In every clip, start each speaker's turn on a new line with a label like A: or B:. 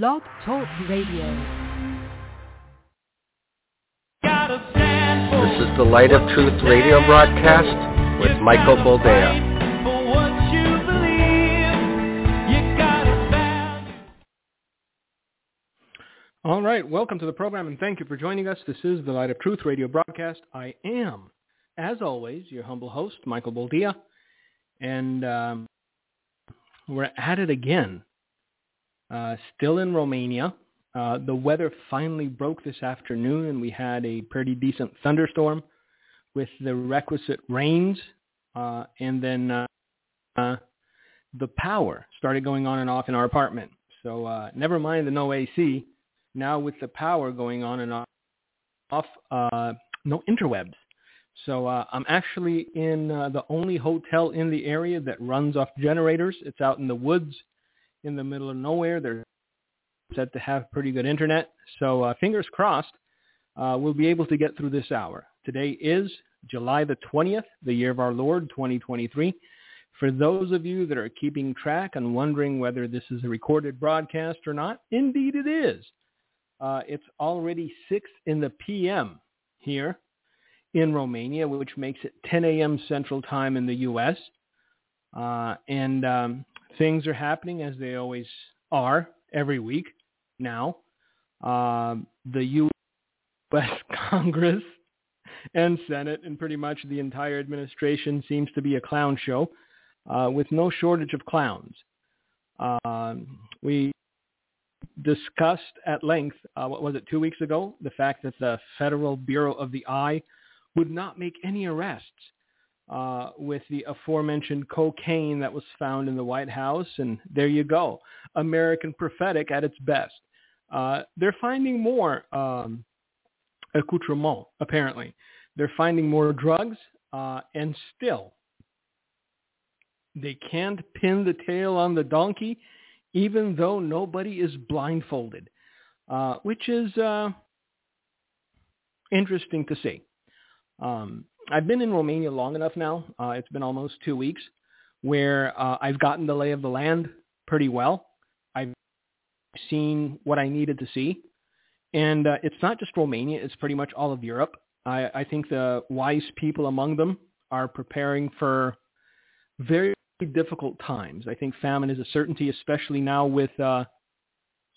A: Blog Talk Radio.
B: This is the Light of Truth radio broadcast with Michael Boldea.
C: All right, welcome to the program and thank you for joining us. This is the Light of Truth radio broadcast. I am, as always, your humble host, Michael Boldea, and um, we're at it again. Uh, still in Romania. Uh, the weather finally broke this afternoon and we had a pretty decent thunderstorm with the requisite rains uh, and then uh, uh, the power started going on and off in our apartment. So uh, never mind the no AC now with the power going on and off, uh, no interwebs. So uh, I'm actually in uh, the only hotel in the area that runs off generators. It's out in the woods in the middle of nowhere. They're said to have pretty good internet. So uh, fingers crossed, uh, we'll be able to get through this hour. Today is July the 20th, the year of our Lord, 2023. For those of you that are keeping track and wondering whether this is a recorded broadcast or not, indeed it is. Uh, it's already 6 in the p.m. here in Romania, which makes it 10 a.m. Central Time in the U.S. Uh, and um, things are happening as they always are every week now. Uh, the U.S. Congress and Senate and pretty much the entire administration seems to be a clown show uh, with no shortage of clowns. Uh, we discussed at length, uh, what was it, two weeks ago, the fact that the Federal Bureau of the Eye would not make any arrests uh, with the aforementioned cocaine that was found in the White House. And there you go. American prophetic at its best. Uh, they're finding more um, accoutrement, apparently. They're finding more drugs, uh, and still, they can't pin the tail on the donkey even though nobody is blindfolded, uh, which is uh, interesting to see. Um, I've been in Romania long enough now. Uh, it's been almost two weeks where uh, I've gotten the lay of the land pretty well. I've seen what I needed to see. And uh, it's not just Romania. It's pretty much all of Europe. I, I think the wise people among them are preparing for very difficult times. I think famine is a certainty, especially now with uh,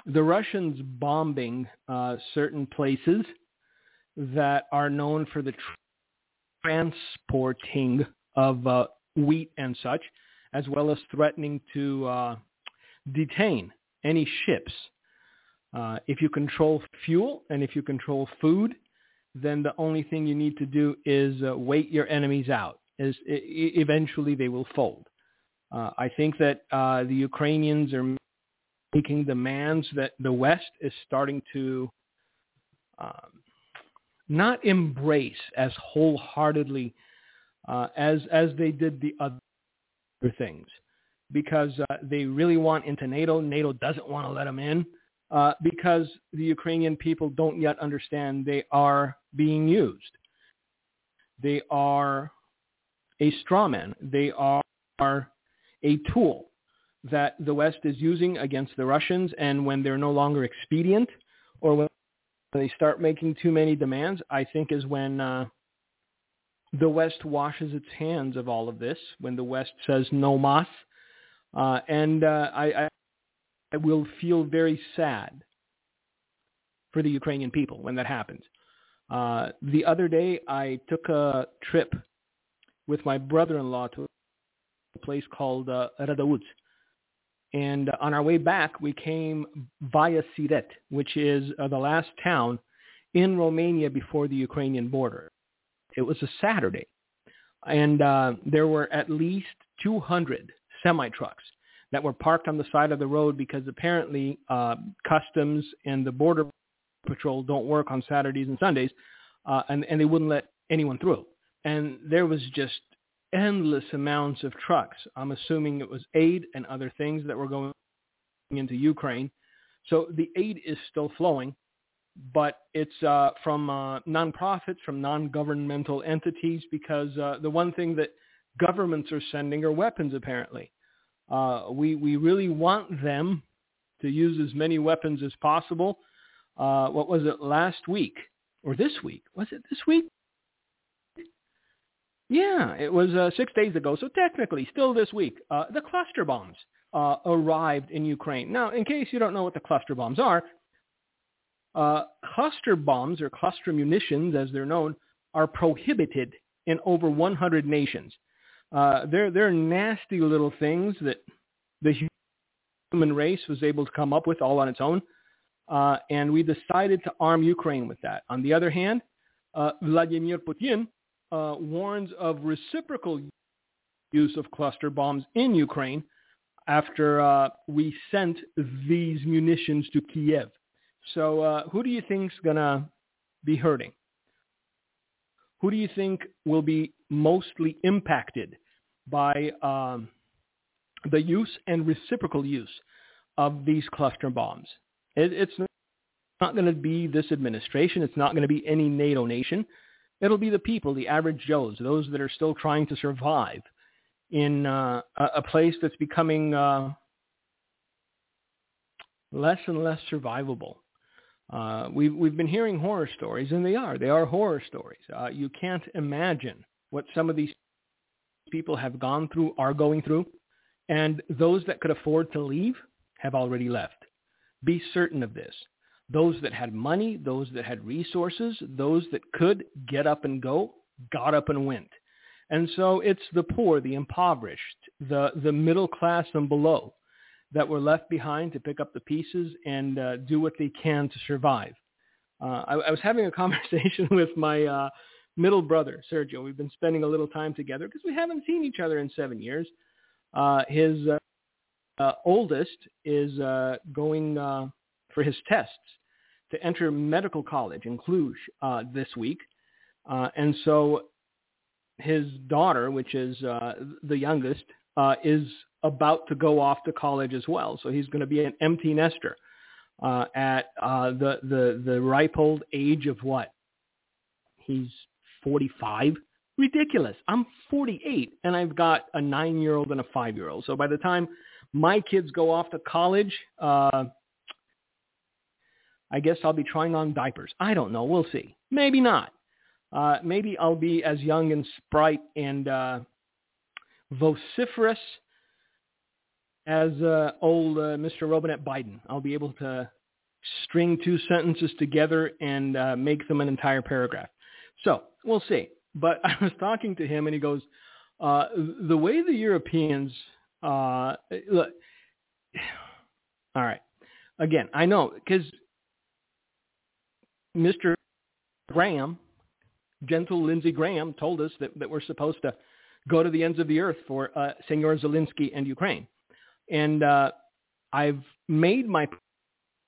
C: the Russians bombing uh, certain places that are known for the transporting of uh, wheat and such, as well as threatening to uh, detain any ships. Uh, if you control fuel and if you control food, then the only thing you need to do is uh, wait your enemies out. Is eventually they will fold. Uh, I think that uh, the Ukrainians are making demands that the West is starting to um, not embrace as wholeheartedly uh, as as they did the other things, because uh, they really want into NATO. NATO doesn't want to let them in uh, because the Ukrainian people don't yet understand they are being used. They are a straw man. They are a tool that the West is using against the Russians, and when they're no longer expedient, or when they start making too many demands, I think is when uh, the West washes its hands of all of this. When the West says no mas, uh, and uh, I, I will feel very sad for the Ukrainian people when that happens. Uh, the other day, I took a trip with my brother-in-law to a place called uh. And on our way back, we came via Siret, which is uh, the last town in Romania before the Ukrainian border. It was a Saturday. And uh, there were at least 200 semi-trucks that were parked on the side of the road because apparently uh, customs and the border patrol don't work on Saturdays and Sundays, uh, and, and they wouldn't let anyone through. And there was just endless amounts of trucks. I'm assuming it was aid and other things that were going into Ukraine. So the aid is still flowing, but it's uh, from uh, nonprofits, from non-governmental entities, because uh, the one thing that governments are sending are weapons, apparently. Uh, we, we really want them to use as many weapons as possible. Uh, what was it last week or this week? Was it this week? Yeah, it was uh, six days ago. So technically, still this week, uh, the cluster bombs uh, arrived in Ukraine. Now, in case you don't know what the cluster bombs are, uh, cluster bombs or cluster munitions, as they're known, are prohibited in over 100 nations. Uh, they're they're nasty little things that the human race was able to come up with all on its own, uh, and we decided to arm Ukraine with that. On the other hand, uh, Vladimir Putin uh, warns of reciprocal use of cluster bombs in Ukraine after uh, we sent these munitions to Kiev. So uh, who do you think's going to be hurting? Who do you think will be mostly impacted by um, the use and reciprocal use of these cluster bombs? It, it's not going to be this administration. It's not going to be any NATO nation. It'll be the people, the average Joes, those that are still trying to survive in uh, a, place that's becoming uh, less and less survivable. Uh, we've, we've been hearing horror stories, and they are. They are horror stories. Uh, you can't imagine what some of these people have gone through, are going through, and those that could afford to leave have already left. Be certain of this. Those that had money, those that had resources, those that could get up and go, got up and went. And so it's the poor, the impoverished, the, the middle class and below that were left behind to pick up the pieces and uh, do what they can to survive. Uh, I, I was having a conversation with my uh, middle brother, Sergio. We've been spending a little time together because we haven't seen each other in seven years. Uh, his uh, uh, oldest is going for his tests to enter medical college in Cluj uh, this week. Uh, and so his daughter, which is uh, the youngest, uh, is about to go off to college as well. So he's going to be an empty nester uh, at uh, the, the, the ripe old age of what? He's 45? Ridiculous. I'm 48 and I've got a nine-year-old and a five-year-old. So by the time my kids go off to college, uh, I guess I'll be trying on diapers. I don't know. We'll see. Maybe not. Uh, maybe I'll be as young and sprite and uh, vociferous as uh, old uh, Mr. Robinette Biden. I'll be able to string two sentences together and uh, make them an entire paragraph. So we'll see. But I was talking to him, and he goes, uh, "The way the Europeans look, all right. Again, I know because Mr. Graham, gentle Lindsey Graham, told us that, that we're supposed to go to the ends of the earth for uh, Senor Zelensky and Ukraine. And uh, I've made my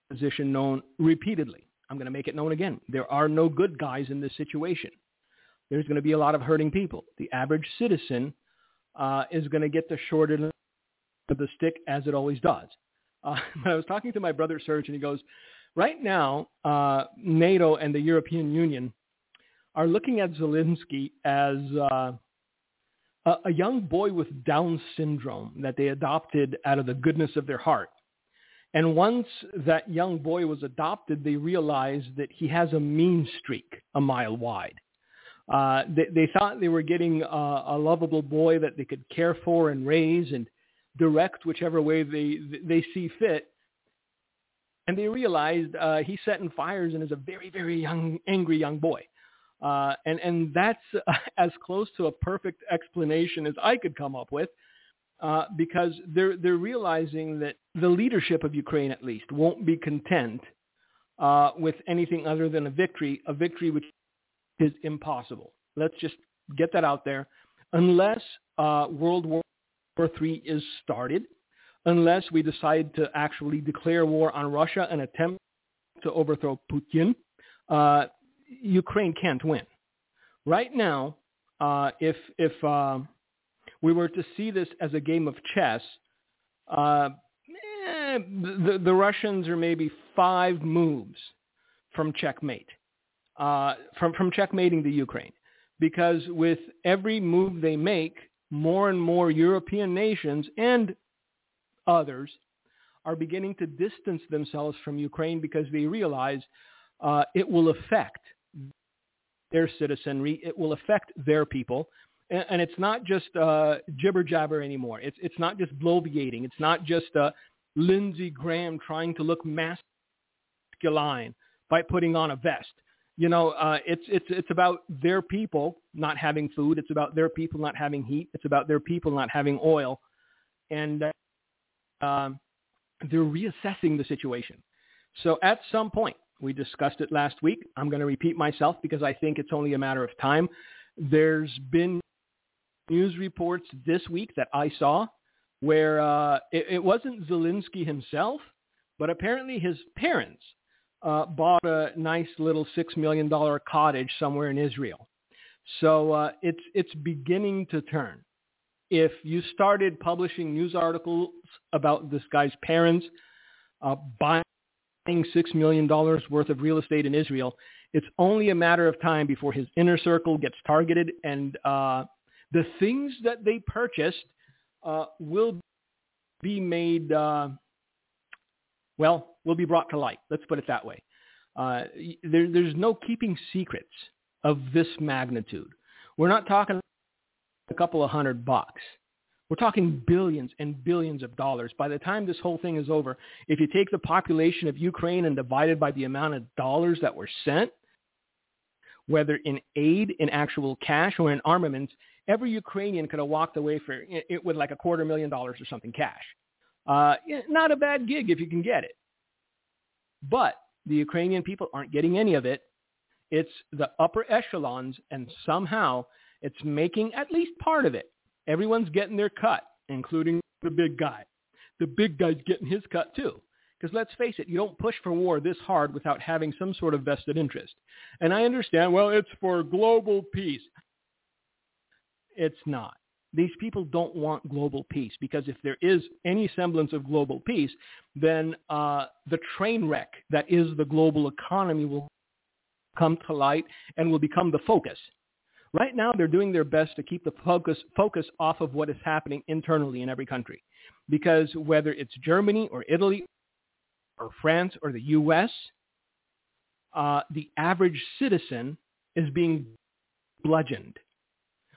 C: position known repeatedly. I'm going to make it known again. There are no good guys in this situation. There's going to be a lot of hurting people. The average citizen uh, is going to get the short end of the stick as it always does. Uh, I was talking to my brother Serge, and he goes, right now, uh, NATO and the European Union are looking at Zelensky as uh, a, a young boy with Down syndrome that they adopted out of the goodness of their heart. And once that young boy was adopted, they realized that he has a mean streak a mile wide. Uh, they, they thought they were getting uh, a lovable boy that they could care for and raise and direct whichever way they they see fit. And they realized uh, he's setting fires and is a very very young angry young boy. Uh, and and that's uh, as close to a perfect explanation as I could come up with, uh, because they're they're realizing that the leadership of Ukraine at least won't be content uh, with anything other than a victory, a victory which is impossible. Let's just get that out there. Unless uh, World War III is started, unless we decide to actually declare war on Russia and attempt to overthrow Putin, uh, Ukraine can't win. Right now, uh, if if uh, we were to see this as a game of chess, uh, eh, the, the Russians are maybe five moves from checkmate, uh, from from checkmating the Ukraine, because with every move they make, more and more European nations and others are beginning to distance themselves from Ukraine because they realize uh, it will affect their citizenry. It will affect their people. And, and it's not just uh, jibber jabber anymore. It's, it's not just bloviating. It's not just uh, Lindsey Graham trying to look masculine by putting on a vest. You know, uh, it's it's it's about their people not having food. It's about their people not having heat. It's about their people not having oil, and uh, um, they're reassessing the situation. So at some point, we discussed it last week. I'm going to repeat myself because I think it's only a matter of time. There's been news reports this week that I saw where uh, it, it wasn't Zelensky himself, but apparently his parents uh, bought a nice little six million dollar cottage somewhere in Israel. So uh, it's it's beginning to turn. If you started publishing news articles about this guy's parents uh, buying six million dollars worth of real estate in Israel, it's only a matter of time before his inner circle gets targeted, and uh, the things that they purchased uh, will be made. Uh, well, will be brought to light. Let's put it that way. Uh, there, there's no keeping secrets of this magnitude. We're not talking a couple of hundred bucks. We're talking billions and billions of dollars. By the time this whole thing is over, if you take the population of Ukraine and divide it by the amount of dollars that were sent, whether in aid, in actual cash, or in armaments, every Ukrainian could have walked away for it with like a quarter million dollars or something cash. Uh, not a bad gig if you can get it. But the Ukrainian people aren't getting any of it. It's the upper echelons, and somehow it's making at least part of it. Everyone's getting their cut, including the big guy. The big guy's getting his cut too. Because let's face it, you don't push for war this hard without having some sort of vested interest. And I understand, well, it's for global peace. It's not. These people don't want global peace because if there is any semblance of global peace, then uh, the train wreck that is the global economy will come to light and will become the focus. Right now, they're doing their best to keep the focus, focus off of what is happening internally in every country. Because whether it's Germany or Italy or France or the U.S., uh, the average citizen is being bludgeoned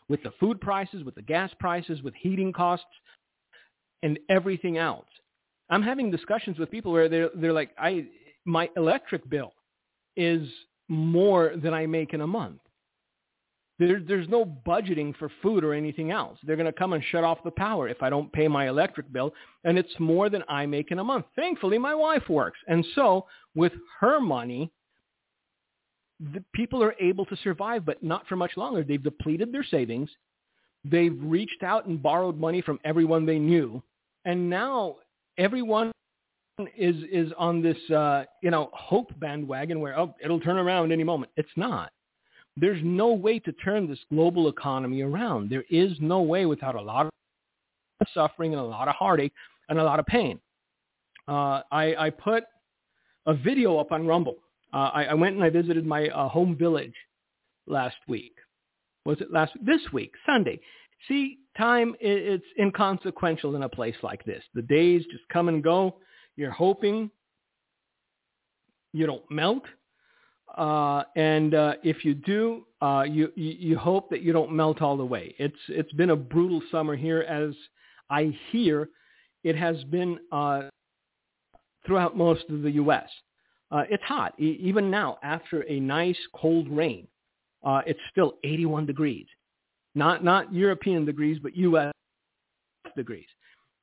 C: with the food prices, with the gas prices, with heating costs, and everything else. I'm having discussions with people where they're, they're like, I, my electric bill is more than I make in a month. There, there's no budgeting for food or anything else. They're going to come and shut off the power if I don't pay my electric bill, and it's more than I make in a month. Thankfully, my wife works. And so with her money, the people are able to survive, but not for much longer. They've depleted their savings. They've reached out and borrowed money from everyone they knew. And now everyone is is on this uh, you know hope bandwagon where oh it'll turn around any moment. It's not. There's no way to turn this global economy around. There is no way without a lot of suffering and a lot of heartache and a lot of pain. Uh, I, I put a video up on Rumble uh, I, I, went and I visited my uh, home village last week. Was it last this week, Sunday? See, time it's inconsequential in a place like this. The days just come and go. You're hoping you don't melt, uh, and uh, if you do, uh, you, you, hope that you don't melt all the way. It's it's been a brutal summer here, as I hear it has been uh, throughout most of the U.S. Uh, it's hot. E- even now, after a nice cold rain, uh, it's still 81 degrees. Not, not European degrees, but U.S. degrees.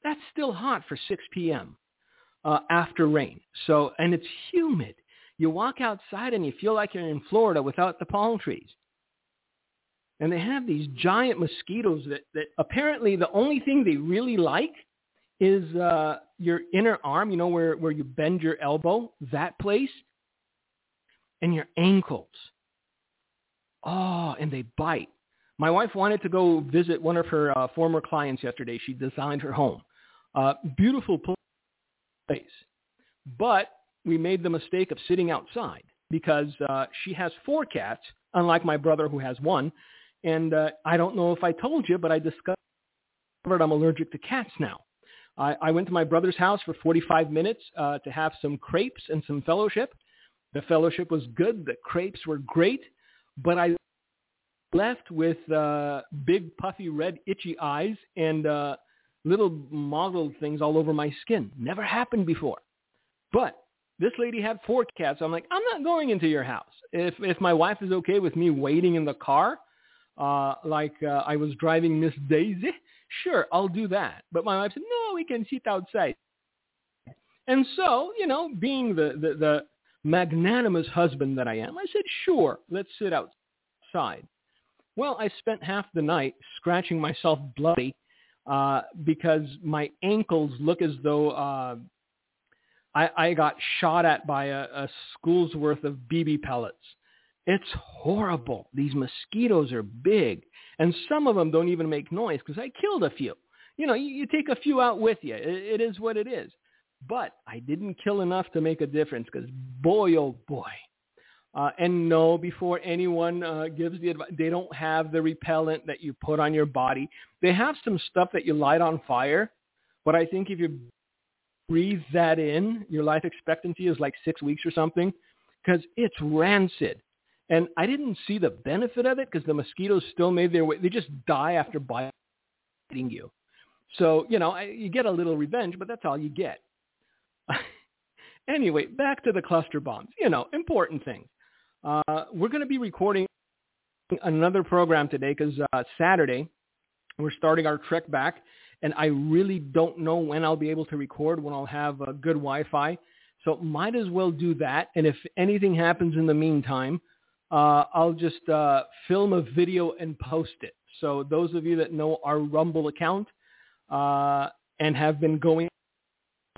C: That's still hot for 6 p.m. After rain. So, and it's humid. You walk outside and you feel like you're in Florida without the palm trees. And they have these giant mosquitoes that, that apparently the only thing they really like is uh, your inner arm, you know, where, where you bend your elbow, that place, and your ankles. Oh, and they bite. My wife wanted to go visit one of her uh, former clients yesterday. She designed her home. Uh, beautiful place. But we made the mistake of sitting outside because uh, she has four cats, unlike my brother who has one. And uh, I don't know if I told you, but I discovered I'm allergic to cats now. I, I went to my brother's house for 45 minutes uh, to have some crepes and some fellowship. The fellowship was good. The crepes were great, but I left with uh, big, puffy, red, itchy eyes and uh, little mottled things all over my skin. Never happened before. But this lady had four cats. I'm like, I'm not going into your house. If if my wife is okay with me waiting in the car, uh, like uh, I was driving Miss Daisy, sure, I'll do that. But my wife said, no, we can sit outside. And so, you know, being the, the, the magnanimous husband that I am, I said, sure, let's sit outside. Well, I spent half the night scratching myself bloody uh, because my ankles look as though uh, I, I got shot at by a, a school's worth of BB pellets. It's horrible. These mosquitoes are big, and some of them don't even make noise because I killed a few. You know, you, you take a few out with you. It, it is what it is. But I didn't kill enough to make a difference because boy, oh boy, uh, and no, before anyone uh, gives the advice, they don't have the repellent that you put on your body. They have some stuff that you light on fire, but I think if you breathe that in, your life expectancy is like six weeks or something, because it's rancid. And I didn't see the benefit of it because the mosquitoes still made their way. They just die after biting you. So, you know, I, you get a little revenge, but that's all you get. anyway, back to the cluster bombs. You know, important things. Uh, we're going to be recording another program today because uh, Saturday we're starting our trek back, and I really don't know when I'll be able to record when I'll have uh, good Wi-Fi. So might as well do that. And if anything happens in the meantime, uh, I'll just uh, film a video and post it. So those of you that know our Rumble account uh, and have been going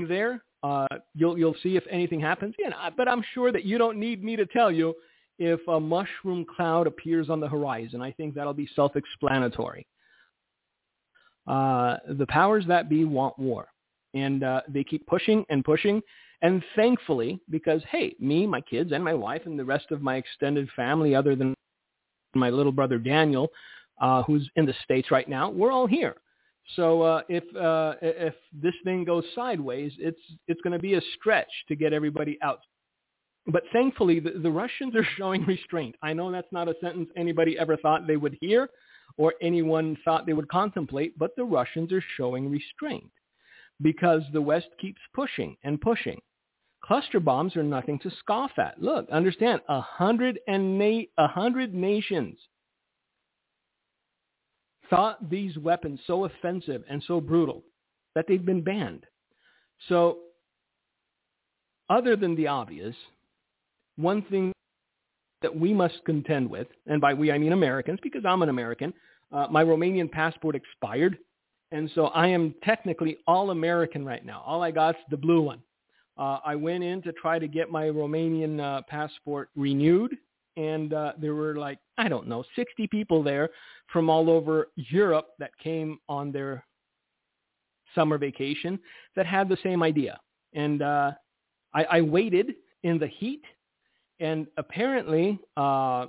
C: there, uh, you'll you'll see if anything happens. Yeah, but I'm sure that you don't need me to tell you if a mushroom cloud appears on the horizon. I think that'll be self-explanatory. Uh, the powers that be want war, and uh, they keep pushing and pushing. And thankfully, because hey, me, my kids, and my wife, and the rest of my extended family, other than my little brother Daniel, uh, who's in the states right now, we're all here. So uh, if uh, if this thing goes sideways, it's it's going to be a stretch to get everybody out but thankfully, the, the Russians are showing restraint. I know that's not a sentence anybody ever thought they would hear or anyone thought they would contemplate, but the Russians are showing restraint because the West keeps pushing and pushing. Cluster bombs are nothing to scoff at. Look, understand, a hundred and na- a hundred nations thought these weapons so offensive and so brutal that they've been banned. So other than the obvious, one thing that we must contend with, and by we I mean Americans, because I'm an American. Uh, my Romanian passport expired, and so I am technically all American right now. All I got is the blue one. Uh, I went in to try to get my Romanian uh, passport renewed, and uh, there were like I don't know 60 people there from all over Europe that came on their summer vacation that had the same idea, and uh, I, I waited in the heat and apparently uh,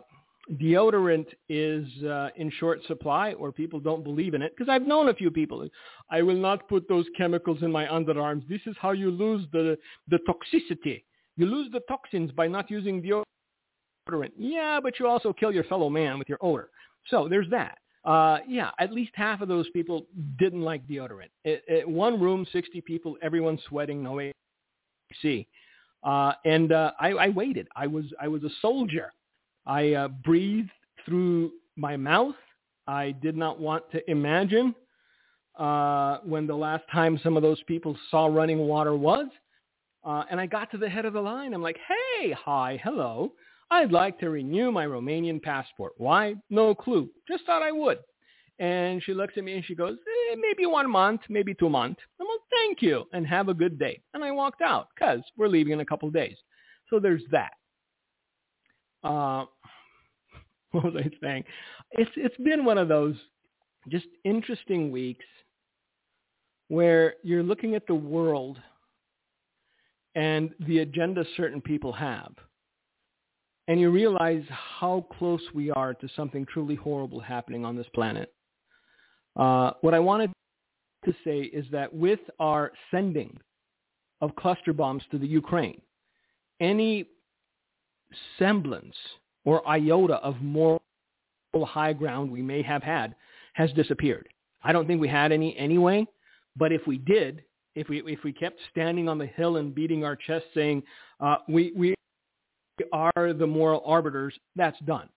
C: deodorant is uh, in short supply or people don't believe in it because I've known a few people. I will not put those chemicals in my underarms. This is how you lose the, the toxicity. You lose the toxins by not using deodorant. Yeah, but you also kill your fellow man with your odor. So there's that. Uh, yeah, at least half of those people didn't like deodorant. It, it, one room, 60 people, everyone sweating, no AC. Uh, and uh, I, I waited. I was I was a soldier. I uh, breathed through my mouth. I did not want to imagine uh, when the last time some of those people saw running water was. Uh, and I got to the head of the line. I'm like, hey, hi, hello. I'd like to renew my Romanian passport. Why? No clue. Just thought I would. And she looks at me and she goes, maybe one month, maybe two months. I'm like, thank you and have a good day. And I walked out because we're leaving in a couple days. So there's that. Uh, what was I saying? It's it's been one of those just interesting weeks where you're looking at the world and the agenda certain people have. And you realize how close we are to something truly horrible happening on this planet. Uh, what I wanted to say is that with our sending of cluster bombs to the Ukraine, any semblance or iota of moral high ground we may have had has disappeared. I don't think we had any anyway, but if we did, if we if we kept standing on the hill and beating our chest saying uh, we we are the moral arbiters, that's done.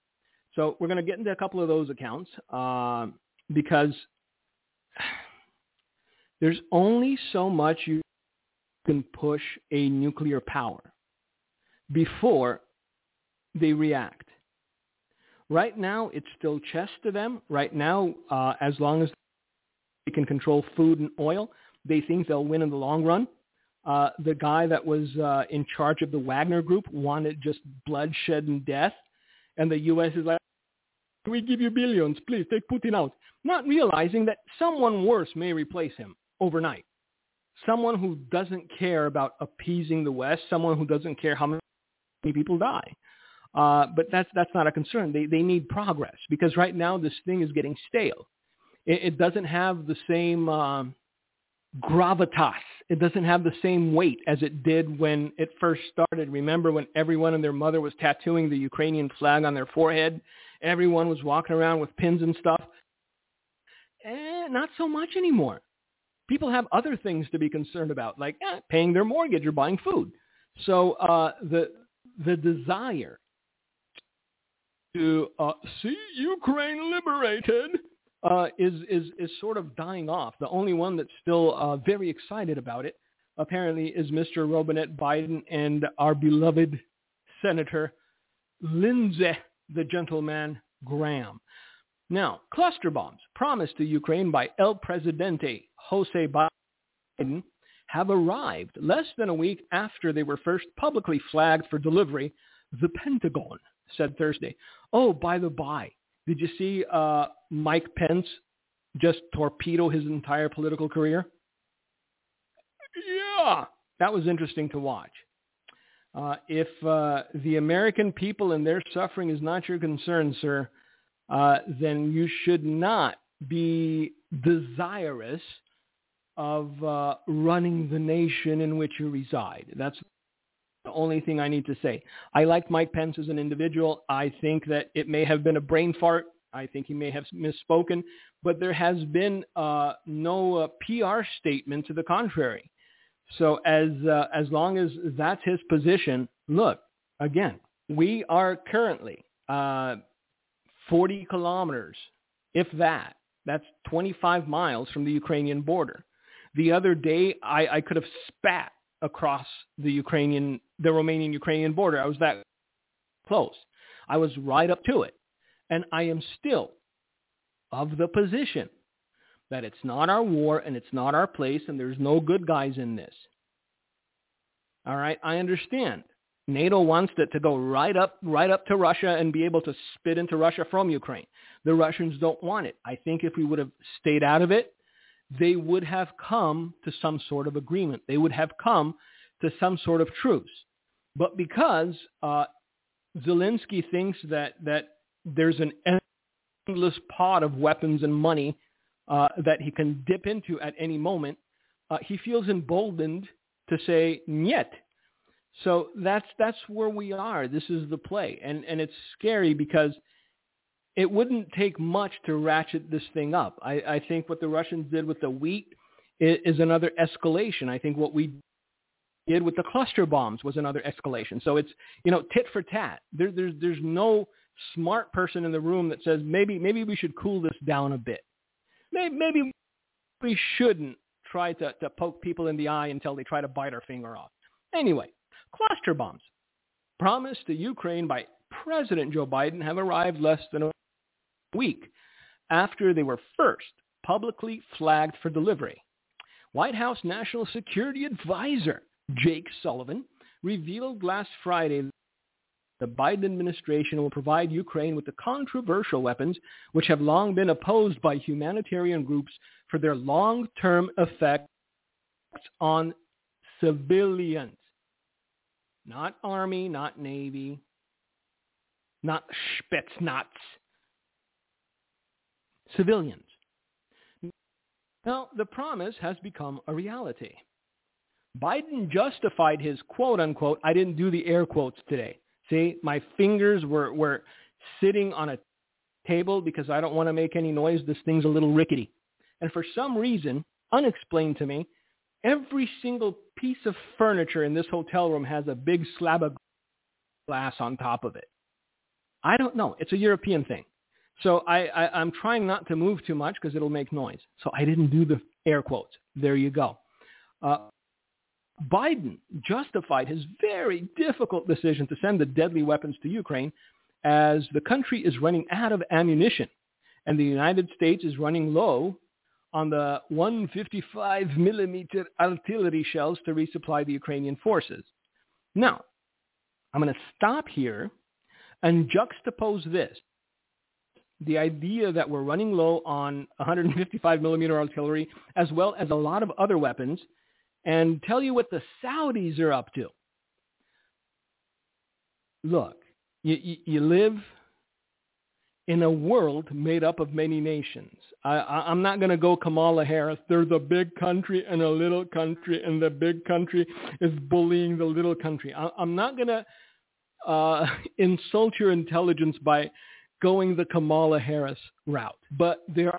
C: So we're going to get into a couple of those accounts uh, because there's only so much you can push a nuclear power before they react. Right now, it's still chess to them. Right now, uh, as long as they can control food and oil, they think they'll win in the long run. Uh, the guy that was uh, in charge of the Wagner group wanted just bloodshed and death. And the U.S. is like, we give you billions. Please take Putin out. Not realizing that someone worse may replace him overnight. Someone who doesn't care about appeasing the West. Someone who doesn't care how many people die. Uh, but that's that's not a concern. They they need progress because right now this thing is getting stale. It, it doesn't have the same uh, gravitas. It doesn't have the same weight as it did when it first started. Remember when everyone and their mother was tattooing the Ukrainian flag on their forehead? Everyone was walking around with pins and stuff. Eh, not so much anymore. People have other things to be concerned about, like eh, paying their mortgage or buying food. So uh, the the desire to uh, see Ukraine liberated uh, is, is, is sort of dying off. The only one that's still uh, very excited about it apparently is Mr. Robinette Biden and our beloved Senator Lindsey, the gentleman Graham. Now, cluster bombs promised to Ukraine by El Presidente Jose Biden have arrived less than a week after they were first publicly flagged for delivery, the Pentagon said Thursday. Oh, by the by, did you see uh, Mike Pence just torpedo his entire political career? Yeah, that was interesting to watch. Uh, if uh, the American people and their suffering is not your concern, sir, uh, then you should not be desirous of uh, running the nation in which you reside. That's the only thing I need to say. I like Mike Pence as an individual. I think that it may have been a brain fart. I think he may have misspoken, but there has been uh, no uh, PR statement to the contrary. So as uh, as long as that's his position, look again, we are currently uh, 40 kilometers, if that. That's 25 miles from the Ukrainian border. The other day, I, I could have spat across the Ukrainian, the Romanian-Ukrainian border. I was that close. I was right up to it. And I am still of the position that it's not our war and it's not our place and there's no good guys in this. All right, I understand. NATO wants it to go right up right up to Russia and be able to spit into Russia from Ukraine. The Russians don't want it. I think if we would have stayed out of it, they would have come to some sort of agreement. They would have come to some sort of truce. But because uh, Zelensky thinks that, that there's an endless pot of weapons and money uh, that he can dip into at any moment, uh, he feels emboldened to say "niet." So that's that's where we are. This is the play, and and it's scary because it wouldn't take much to ratchet this thing up. I, I think what the Russians did with the wheat is, is another escalation. I think what we did with the cluster bombs was another escalation. So it's you know tit for tat. There, there's there's no smart person in the room that says maybe maybe we should cool this down a bit. Maybe, maybe we shouldn't try to, to poke people in the eye until they try to bite our finger off. Anyway, cluster bombs promised to Ukraine by President Joe Biden have arrived less than a week after they were first publicly flagged for delivery. White House National Security Advisor Jake Sullivan revealed last Friday the Biden administration will provide Ukraine with the controversial weapons which have long been opposed by humanitarian groups for their long-term effects on civilians. Not Army, not Navy, not Spetsnaz, civilians. Now, the promise has become a reality. Biden justified his quote unquote, I didn't do the air quotes today. See, my fingers were, were sitting on a table because I don't want to make any noise. This thing's a little rickety. And for some reason, unexplained to me, every single piece of furniture in this hotel room has a big slab of glass on top of it. I don't know. It's a European thing. So I, I, am trying not to move too much because it'll make noise. So I didn't do the air quotes. There you go. Uh, Biden justified his very difficult decision to send the deadly weapons to Ukraine as the country is running out of ammunition and the United States is running low on the 155 millimeter artillery shells to resupply the Ukrainian forces. Now, I'm going to stop here and juxtapose this. The idea that we're running low on 155 millimeter artillery as well as a lot of other weapons and tell you what the Saudis are up to. Look, you, you, live in a world made up of many nations. I, I'm not going to go Kamala Harris. There's a big country and a little country, and the big country is bullying the little country. I, I'm not going to uh, insult your intelligence by going the Kamala Harris route. But there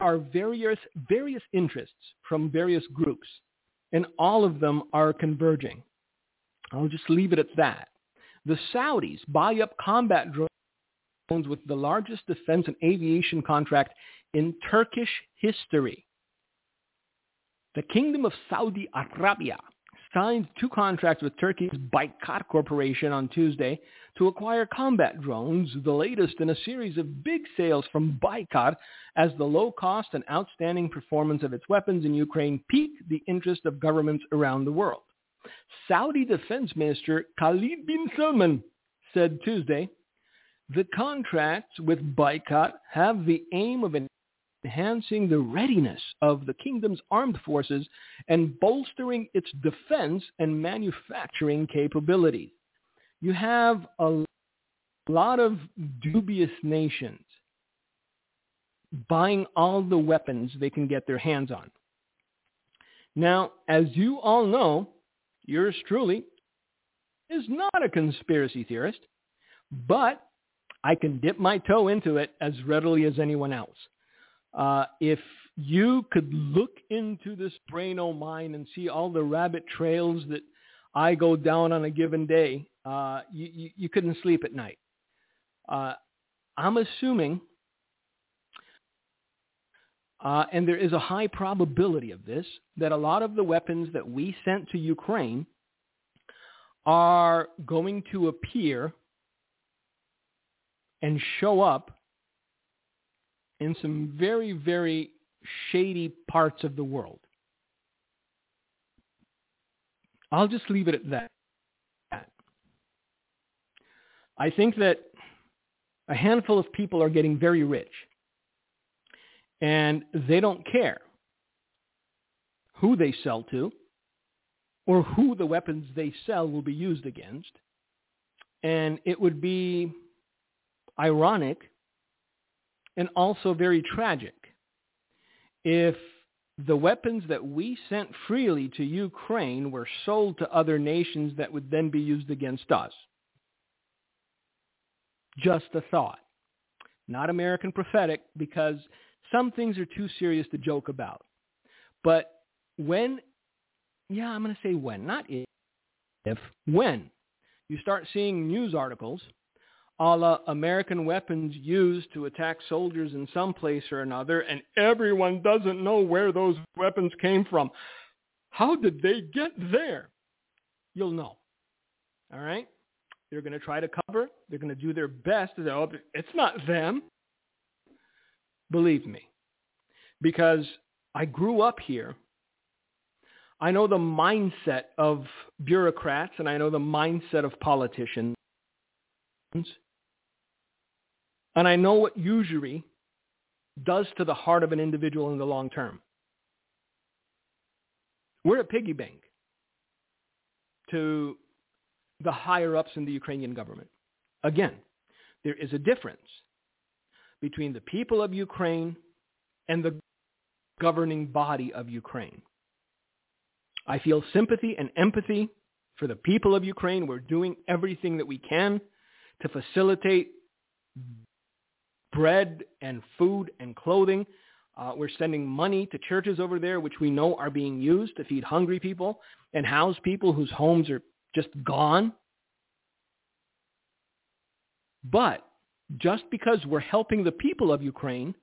C: are various various interests from various groups, and all of them are converging. I'll just leave it at that. The Saudis buy up combat drones with the largest defense and aviation contract in Turkish history. The Kingdom of Saudi Arabia signed two contracts with Turkey's Baykar Corporation on Tuesday to acquire combat drones, the latest in a series of big sales from Baykar as the low cost and outstanding performance of its weapons in Ukraine piqued the interest of governments around the world. Saudi Defense Minister Khalid bin Salman said Tuesday, the contracts with Baykar have the aim of enhancing the readiness of the kingdom's armed forces and bolstering its defense and manufacturing capabilities. You have a lot of dubious nations buying all the weapons they can get their hands on. Now, as you all know, yours truly is not a conspiracy theorist, but I can dip my toe into it as readily as anyone else. Uh, if you could look into this brain o' mine and see all the rabbit trails that I go down on a given day, uh, you, you, you, couldn't sleep at night. Uh, I'm assuming, uh, and there is a high probability of this, that a lot of the weapons that we sent to Ukraine are going to appear and show up in some very, very shady parts of the world. I'll just leave it at that. I think that a handful of people are getting very rich and they don't care who they sell to or who the weapons they sell will be used against. And it would be ironic and also very tragic. If the weapons that we sent freely to Ukraine were sold to other nations that would then be used against us. Just a thought. Not American prophetic because some things are too serious to joke about. But when, yeah, I'm going to say when, not if, when you start seeing news articles a la American weapons used to attack soldiers in some place or another, and everyone doesn't know where those weapons came from. How did they get there? You'll know. All right? They're going to try to cover. They're going to do their best to say, oh, it's not them. Believe me. Because I grew up here. I know the mindset of bureaucrats and I know the mindset of politicians. And I know what usury does to the heart of an individual in the long term. We're a piggy bank to the higher ups in the Ukrainian government. Again, there is a difference between the people of Ukraine and the governing body of Ukraine. I feel sympathy and empathy for the people of Ukraine. We're doing everything that we can to facilitate bread and food and clothing. Uh, we're sending money to churches over there, which we know are being used to feed hungry people and house people whose homes are just gone. But just because we're helping the people of Ukraine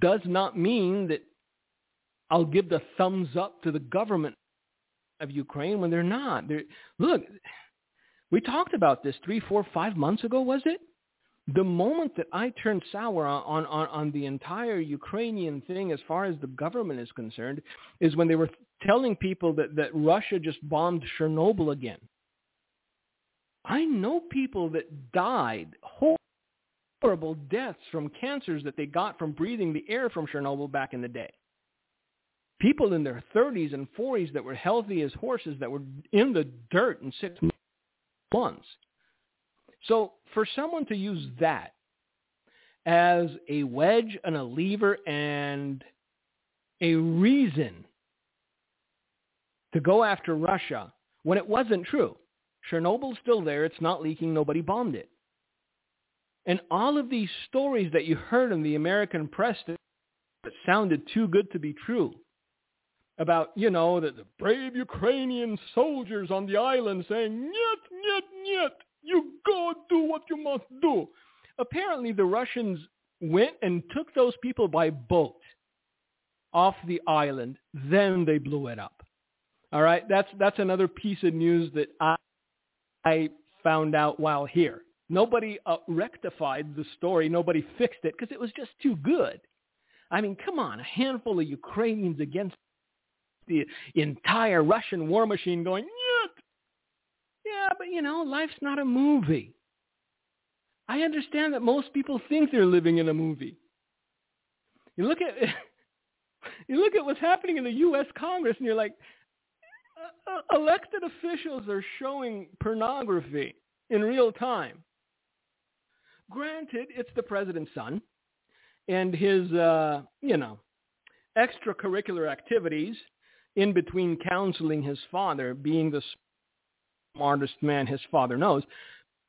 C: does not mean that I'll give the thumbs up to the government of Ukraine when they're not. They're, look, we talked about this three, four, five months ago, was it? The moment that I turned sour on, on, on the entire Ukrainian thing as far as the government is concerned is when they were telling people that, that Russia just bombed Chernobyl again. I know people that died horrible deaths from cancers that they got from breathing the air from Chernobyl back in the day. People in their 30s and 40s that were healthy as horses that were in the dirt in six So for someone to use that as a wedge and a lever and a reason to go after Russia when it wasn't true. Chernobyl's still there. It's not leaking. Nobody bombed it. And all of these stories that you heard in the American press that sounded too good to be true about, you know, the, the brave Ukrainian soldiers on the island saying, Niet, niet, niet, you go do what you must do. Apparently the Russians went and took those people by boat off the island. Then they blew it up. All right, that's that's another piece of news that I I found out while here. Nobody uh, rectified the story. Nobody fixed it because it was just too good. I mean, come on, a handful of Ukrainians against the entire Russian war machine going, Nyet! yeah, but you know, life's not a movie. I understand that most people think they're living in a movie. You look at you look at what's happening in the U.S. Congress, and you're like, elected officials are showing pornography in real time. Granted, it's the president's son and his, uh, you know, extracurricular activities in between counseling his father, being the smartest man his father knows.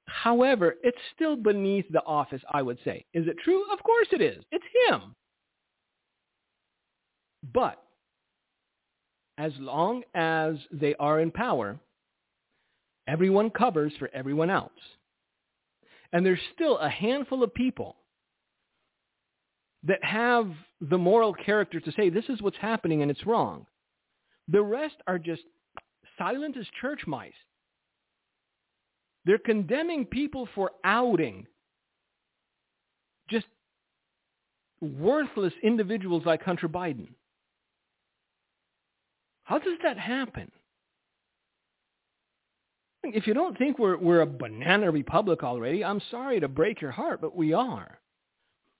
C: However, it's still beneath the office, I would say. Is it true? Of course it is. It's him. But as long as they are in power, everyone covers for everyone else. And there's still a handful of people that have the moral character to say this is what's happening and it's wrong. The rest are just silent as church mice. They're condemning people for outing just worthless individuals like Hunter Biden. How does that happen? If you don't think we're, we're a banana republic already, I'm sorry to break your heart, but we are.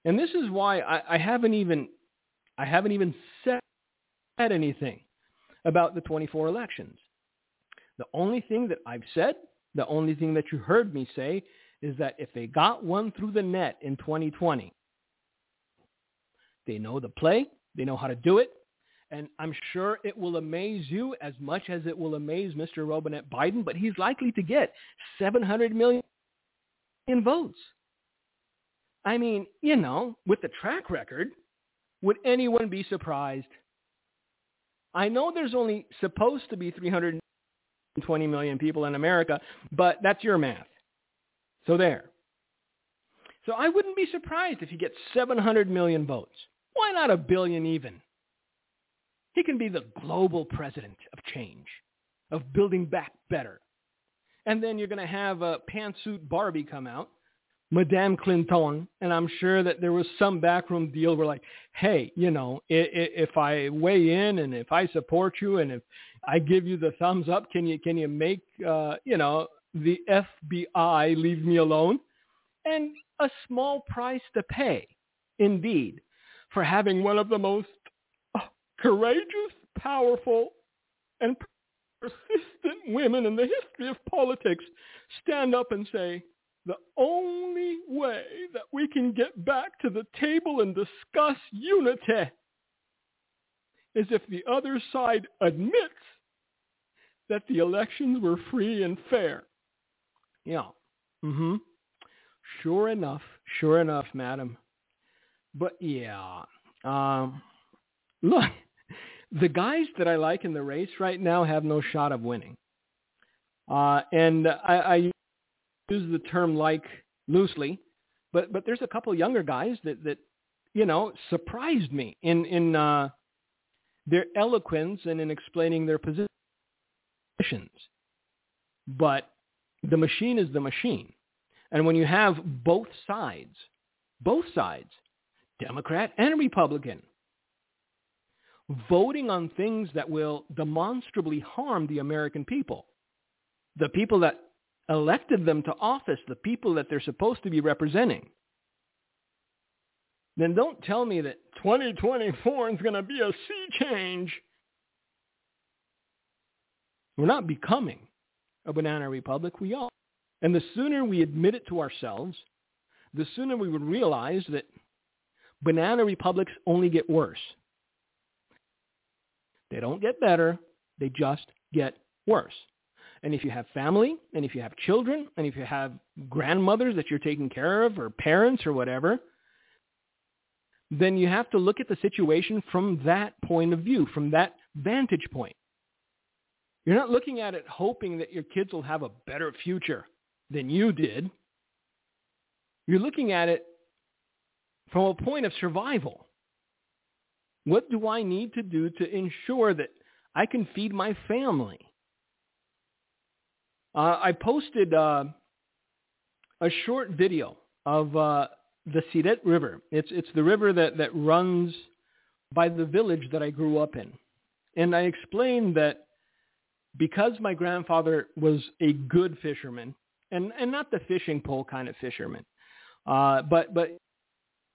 C: And this is why I, I haven't even I haven't even said anything about the 24 elections. The only thing that I've said, the only thing that you heard me say, is that if they got one through the net in 2020, they know the play, they know how to do it, and I'm sure it will amaze you as much as it will amaze Mr. Robinette Biden, but he's likely to get 700 million in votes. I mean, you know, with the track record, would anyone be surprised? I know there's only supposed to be 320 million people in America, but that's your math. So there. So I wouldn't be surprised if he gets 700 million votes. Why not a billion even? He can be the global president of change, of building back better. And then you're going to have a pantsuit Barbie come out, Madame Clinton, and I'm sure that there was some backroom deal where like, hey, you know, if, I weigh in and if I support you and if I give you the thumbs up, can you can you make uh, you know the FBI leave me alone? And a small price to pay, indeed, for having one of the most courageous, powerful, and persistent women in the history of politics stand up and say, the only way that we can get back to the table and discuss unity is if the other side admits that the elections were free and fair. Yeah. Mm-hmm. Sure enough. Sure enough, madam. But yeah. Um, look, the guys that I like in the race right now have no shot of winning. Uh, and I, I use the term like loosely, but but there's a couple younger guys that that you know surprised me in in uh, their eloquence and in explaining their positions. But the machine is the machine, and when you have both sides, both sides, Democrat and Republican, voting on things that will demonstrably harm the American people, the people that elected them to office, the people that they're supposed to be representing, then don't tell me that 2024 is going to be a sea change. We're not becoming a banana republic. We are. And the sooner we admit it to ourselves, the sooner we would realize that banana republics only get worse. They don't get better. They just get worse. And if you have family, and if you have children, and if you have grandmothers that you're taking care of, or parents, or whatever, then you have to look at the situation from that point of view, from that vantage point. You're not looking at it hoping that your kids will have a better future than you did. You're looking at it from a point of survival. What do I need to do to ensure that I can feed my family? Uh, I posted uh, a short video of uh, the Siret River. It's it's the river that that runs by the village that I grew up in, and I explained that because my grandfather was a good fisherman, and and not the fishing pole kind of fisherman, uh, but but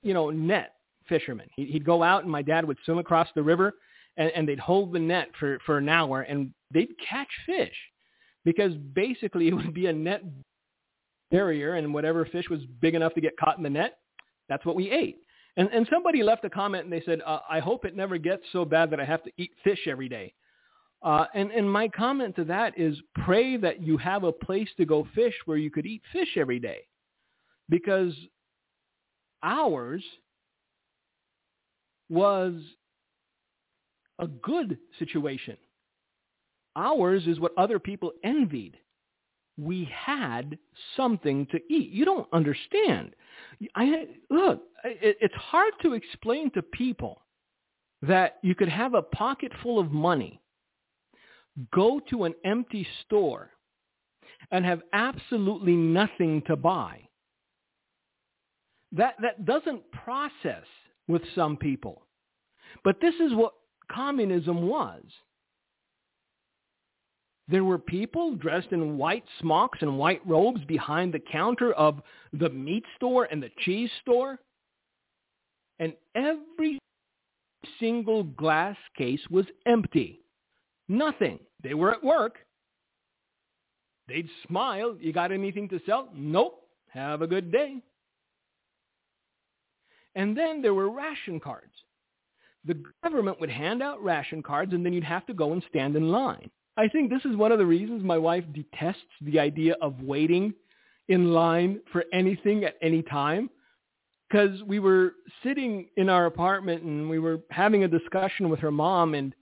C: you know net fisherman. He, he'd go out, and my dad would swim across the river, and, and they'd hold the net for for an hour, and they'd catch fish because basically it would be a net barrier and whatever fish was big enough to get caught in the net, that's what we ate. And, and somebody left a comment and they said, uh, I hope it never gets so bad that I have to eat fish every day. Uh, and, and my comment to that is pray that you have a place to go fish where you could eat fish every day. Because ours was a good situation. Ours is what other people envied. We had something to eat. You don't understand. I, look, it, it's hard to explain to people that you could have a pocket full of money, go to an empty store, and have absolutely nothing to buy. That, that doesn't process with some people. But this is what communism was. There were people dressed in white smocks and white robes behind the counter of the meat store and the cheese store. And every single glass case was empty. Nothing. They were at work. They'd smile. You got anything to sell? Nope. Have a good day. And then there were ration cards. The government would hand out ration cards and then you'd have to go and stand in line. I think this is one of the reasons my wife detests the idea of waiting in line for anything at any time. Because we were sitting in our apartment and we were having a discussion with her mom and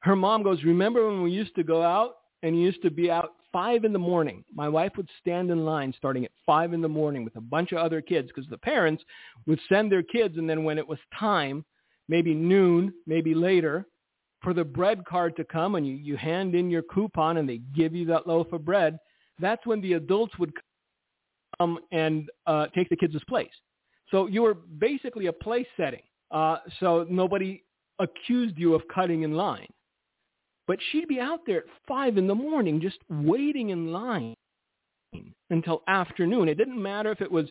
C: her mom goes, remember when we used to go out and used to be out five in the morning. My wife would stand in line starting at five in the morning with a bunch of other kids because the parents would send their kids and then when it was time, maybe noon, maybe later, for the bread card to come and you, you hand in your coupon and they give you that loaf of bread, that's when the adults would come and uh, take the kids' place. So you were basically a place setting. Uh, so nobody accused you of cutting in line. But she'd be out there at 5 in the morning just waiting in line until afternoon. It didn't matter if it was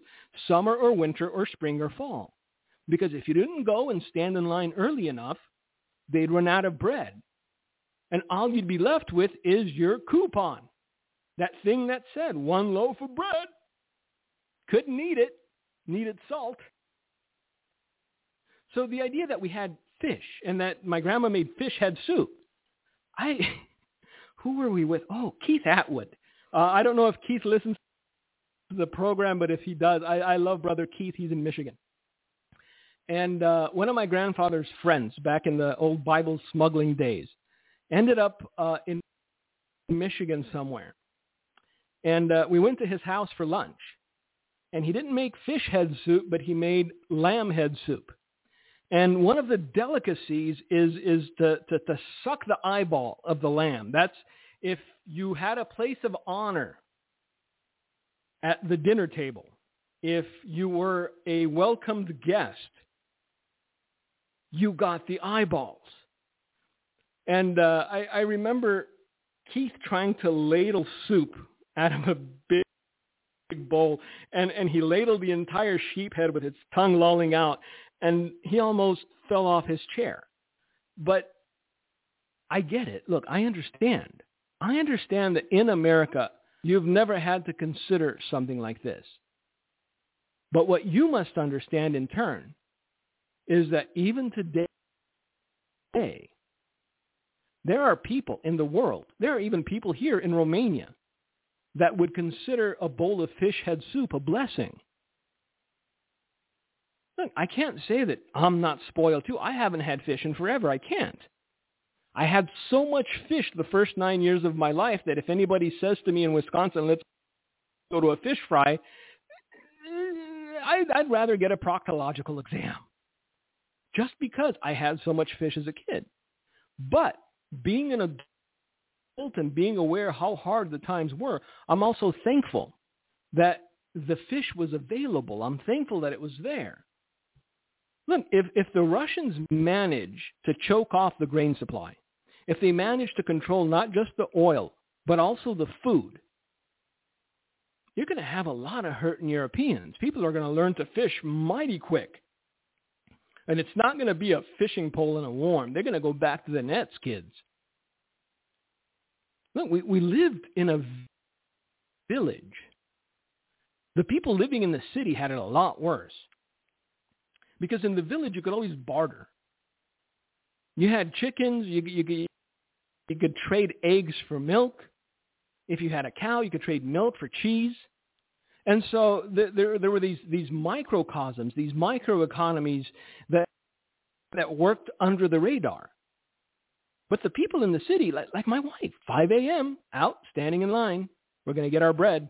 C: summer or winter or spring or fall. Because if you didn't go and stand in line early enough, they'd run out of bread. And all you'd be left with is your coupon. That thing that said one loaf of bread. Couldn't eat it. Needed salt. So the idea that we had fish and that my grandma made fish head soup. I, who were we with? Oh, Keith Atwood. Uh, I don't know if Keith listens to the program, but if he does, I, I love brother Keith. He's in Michigan. And uh, one of my grandfather's friends back in the old Bible smuggling days ended up uh, in Michigan somewhere. And uh, we went to his house for lunch. And he didn't make fish head soup, but he made lamb head soup. And one of the delicacies is, is to, to, to suck the eyeball of the lamb. That's if you had a place of honor at the dinner table, if you were a welcomed guest, you got the eyeballs. And uh, I, I remember Keith trying to ladle soup out of a big, bowl, and, and he ladled the entire sheep head with its tongue lolling out, and he almost fell off his chair. But I get it. Look, I understand. I understand that in America, you've never had to consider something like this. But what you must understand in turn is that even today, there are people in the world, there are even people here in Romania that would consider a bowl of fish head soup a blessing. Look, I can't say that I'm not spoiled too. I haven't had fish in forever. I can't. I had so much fish the first nine years of my life that if anybody says to me in Wisconsin, let's go to a fish fry, I'd, I'd rather get a proctological exam just because I had so much fish as a kid. But being an adult and being aware how hard the times were, I'm also thankful that the fish was available. I'm thankful that it was there. Look, if, if the Russians manage to choke off the grain supply, if they manage to control not just the oil, but also the food, you're going to have a lot of hurting Europeans. People are going to learn to fish mighty quick. And it's not going to be a fishing pole in a warm. They're going to go back to the nets, kids. Look, we, we lived in a village. The people living in the city had it a lot worse. Because in the village, you could always barter. You had chickens. You, you, you could trade eggs for milk. If you had a cow, you could trade milk for cheese. And so there, there were these, these microcosms, these microeconomies that, that worked under the radar. But the people in the city, like, like my wife, 5 a.m., out, standing in line. We're going to get our bread.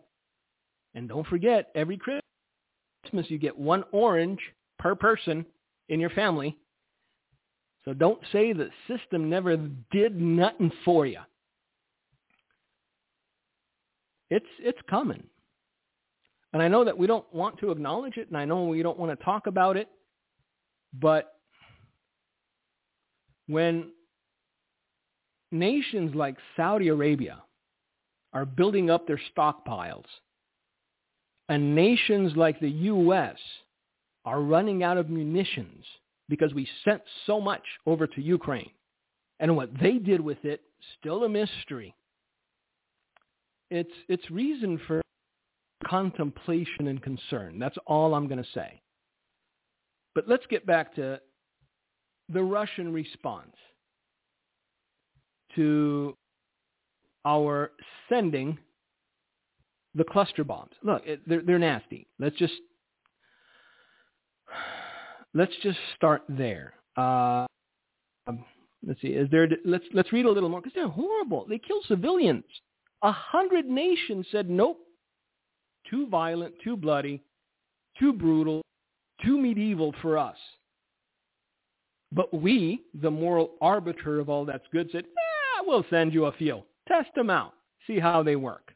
C: And don't forget, every Christmas you get one orange per person in your family. So don't say the system never did nothing for you. It's, it's coming. And I know that we don't want to acknowledge it, and I know we don't want to talk about it, but when nations like Saudi Arabia are building up their stockpiles, and nations like the U.S. are running out of munitions because we sent so much over to Ukraine, and what they did with it, still a mystery. It's, it's reason for contemplation and concern. That's all I'm going to say. But let's get back to the Russian response to our sending the cluster bombs. Look, they're, they're nasty. Let's just let's just start there. Uh, let's see. Is there? Let's let's read a little more because they're horrible. They kill civilians. A hundred nations said nope too violent, too bloody, too brutal, too medieval for us. But we, the moral arbiter of all that's good, said, eh, we'll send you a few. Test them out. See how they work.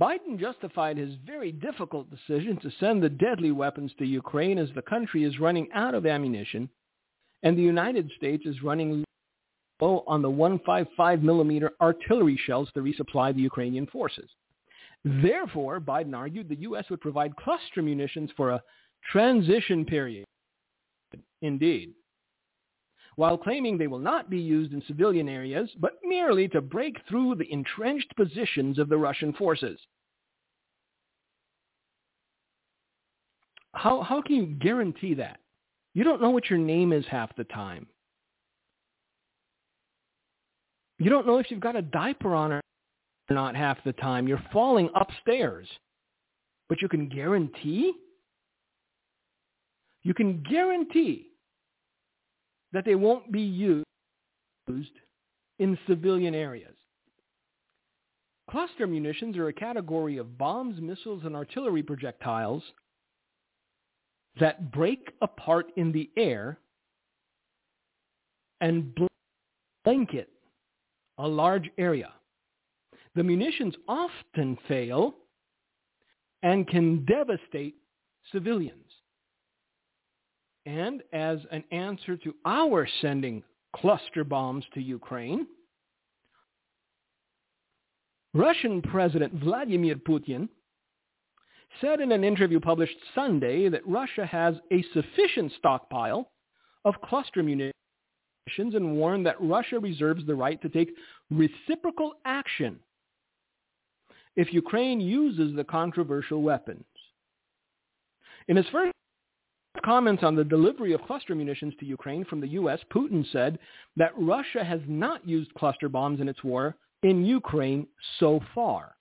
C: Biden justified his very difficult decision to send the deadly weapons to Ukraine as the country is running out of ammunition and the United States is running low on the 155 millimeter artillery shells to resupply the Ukrainian forces. Therefore, Biden argued the U.S. would provide cluster munitions for a transition period. Indeed. While claiming they will not be used in civilian areas, but merely to break through the entrenched positions of the Russian forces. How, how can you guarantee that? You don't know what your name is half the time. You don't know if you've got a diaper on or not half the time. You're falling upstairs. But you can guarantee, you can guarantee that they won't be used in civilian areas. Cluster munitions are a category of bombs, missiles, and artillery projectiles that break apart in the air and blanket a large area. The munitions often fail and can devastate civilians. And as an answer to our sending cluster bombs to Ukraine, Russian President Vladimir Putin said in an interview published Sunday that Russia has a sufficient stockpile of cluster munitions and warned that Russia reserves the right to take reciprocal action if Ukraine uses the controversial weapons. In his first comments on the delivery of cluster munitions to Ukraine from the U.S., Putin said that Russia has not used cluster bombs in its war in Ukraine so far.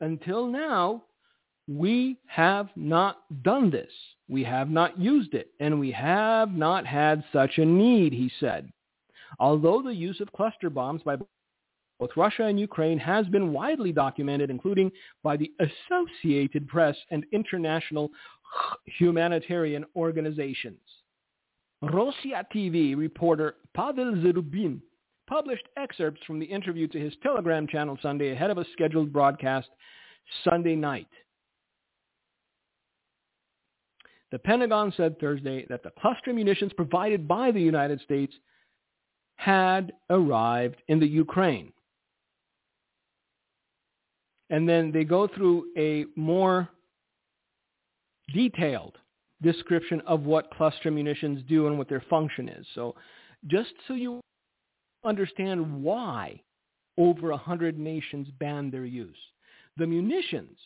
C: Until now, we have not done this. We have not used it, and we have not had such a need, he said. Although the use of cluster bombs by both Russia and Ukraine has been widely documented, including by the Associated Press and international humanitarian organizations. Rossiya TV reporter Pavel Zarubin published excerpts from the interview to his Telegram channel Sunday ahead of a scheduled broadcast Sunday night. The Pentagon said Thursday that the cluster munitions provided by the United States had arrived in the Ukraine. And then they go through a more detailed description of what cluster munitions do and what their function is. So just so you understand why over 100 nations banned their use. The munitions,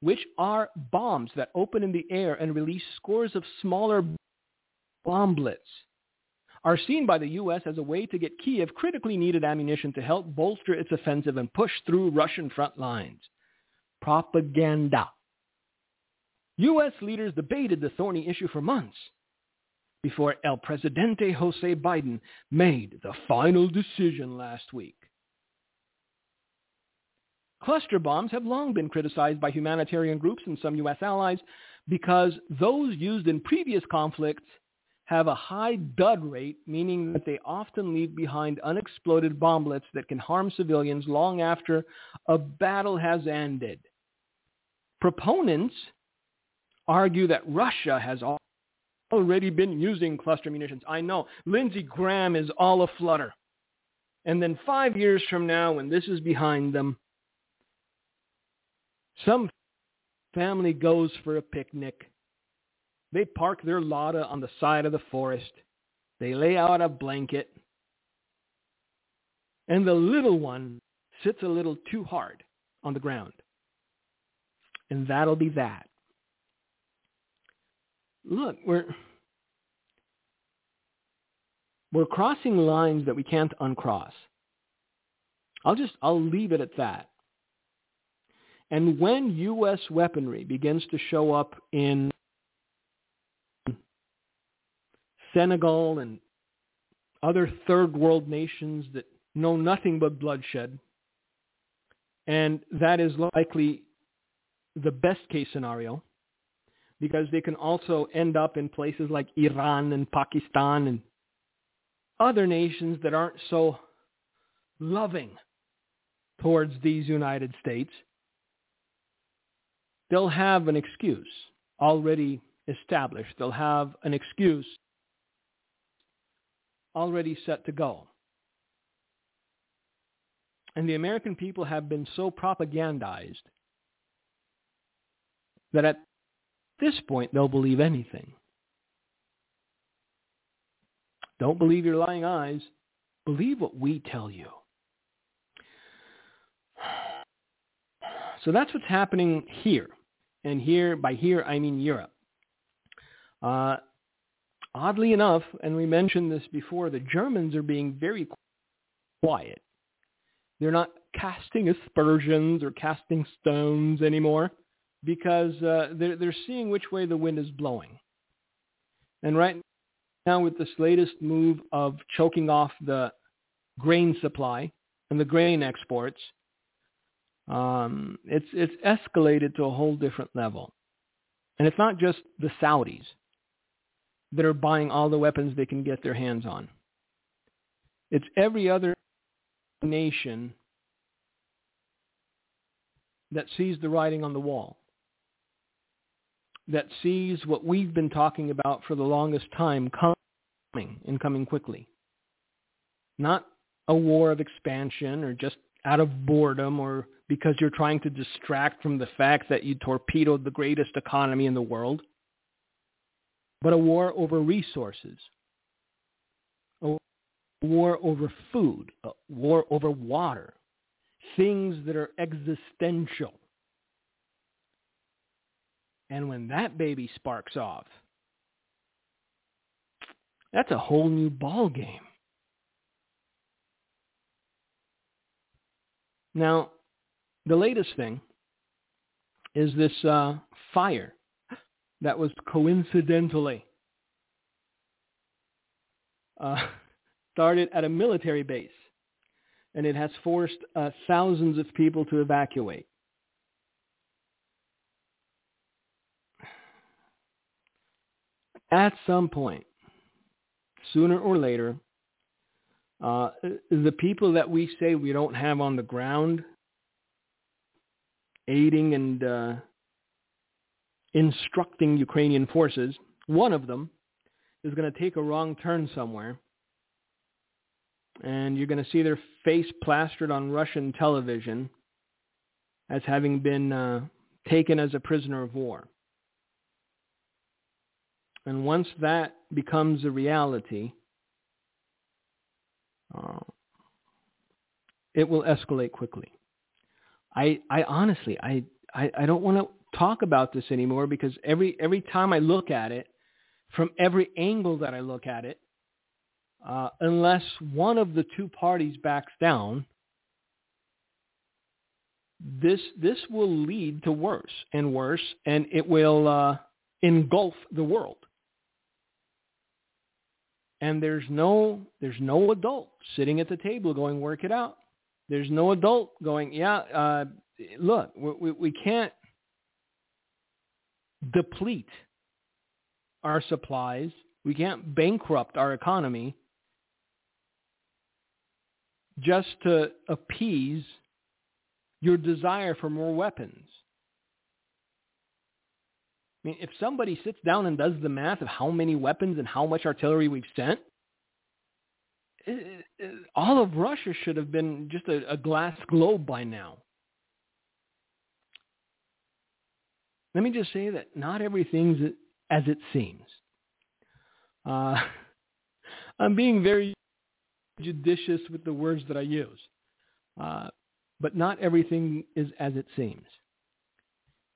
C: which are bombs that open in the air and release scores of smaller bomblets, are seen by the U.S. as a way to get Kiev critically needed ammunition to help bolster its offensive and push through Russian front lines. Propaganda. U.S. leaders debated the thorny issue for months before El Presidente Jose Biden made the final decision last week. Cluster bombs have long been criticized by humanitarian groups and some U.S. allies because those used in previous conflicts have a high dud rate, meaning that they often leave behind unexploded bomblets that can harm civilians long after a battle has ended. Proponents argue that Russia has already been using cluster munitions. I know. Lindsey Graham is all aflutter. And then five years from now, when this is behind them, some family goes for a picnic they park their Lada on the side of the forest. They lay out a blanket. And the little one sits a little too hard on the ground. And that'll be that. Look, we're we're crossing lines that we can't uncross. I'll just I'll leave it at that. And when US weaponry begins to show up in Senegal and other third world nations that know nothing but bloodshed. And that is likely the best case scenario because they can also end up in places like Iran and Pakistan and other nations that aren't so loving towards these United States. They'll have an excuse already established. They'll have an excuse already set to go. And the American people have been so propagandized that at this point they'll believe anything. Don't believe your lying eyes. Believe what we tell you. So that's what's happening here. And here, by here, I mean Europe. Uh, oddly enough, and we mentioned this before, the Germans are being very quiet. They're not casting aspersions or casting stones anymore because uh, they're, they're seeing which way the wind is blowing. And right now with this latest move of choking off the grain supply and the grain exports, um, it's, it's escalated to a whole different level. And it's not just the Saudis that are buying all the weapons they can get their hands on. It's every other nation that sees the writing on the wall, that sees what we've been talking about for the longest time coming and coming quickly. Not a war of expansion or just out of boredom or because you're trying to distract from the fact that you torpedoed the greatest economy in the world, but a war over resources, a war over food, a war over water, things that are existential. And when that baby sparks off, that's a whole new ball game. Now, the latest thing is this uh, fire that was coincidentally uh, started at a military base, and it has forced uh, thousands of people to evacuate. At some point, sooner or later, uh, the people that we say we don't have on the ground aiding and uh, instructing Ukrainian forces, one of them is going to take a wrong turn somewhere, and you're going to see their face plastered on Russian television as having been uh, taken as a prisoner of war. And once that becomes a reality, uh, it will escalate quickly. I, I honestly, I, I, I don't want to talk about this anymore because every every time I look at it, from every angle that I look at it, uh, unless one of the two parties backs down, this this will lead to worse and worse, and it will uh, engulf the world. And there's no there's no adult sitting at the table going work it out. There's no adult going yeah uh, look we, we can't deplete our supplies. We can't bankrupt our economy. Just to appease your desire for more weapons. I mean, if somebody sits down and does the math of how many weapons and how much artillery we've sent, all of Russia should have been just a, a glass globe by now. Let me just say that not everything's as it seems. Uh, I'm being very judicious with the words that I use. Uh, but not everything is as it seems.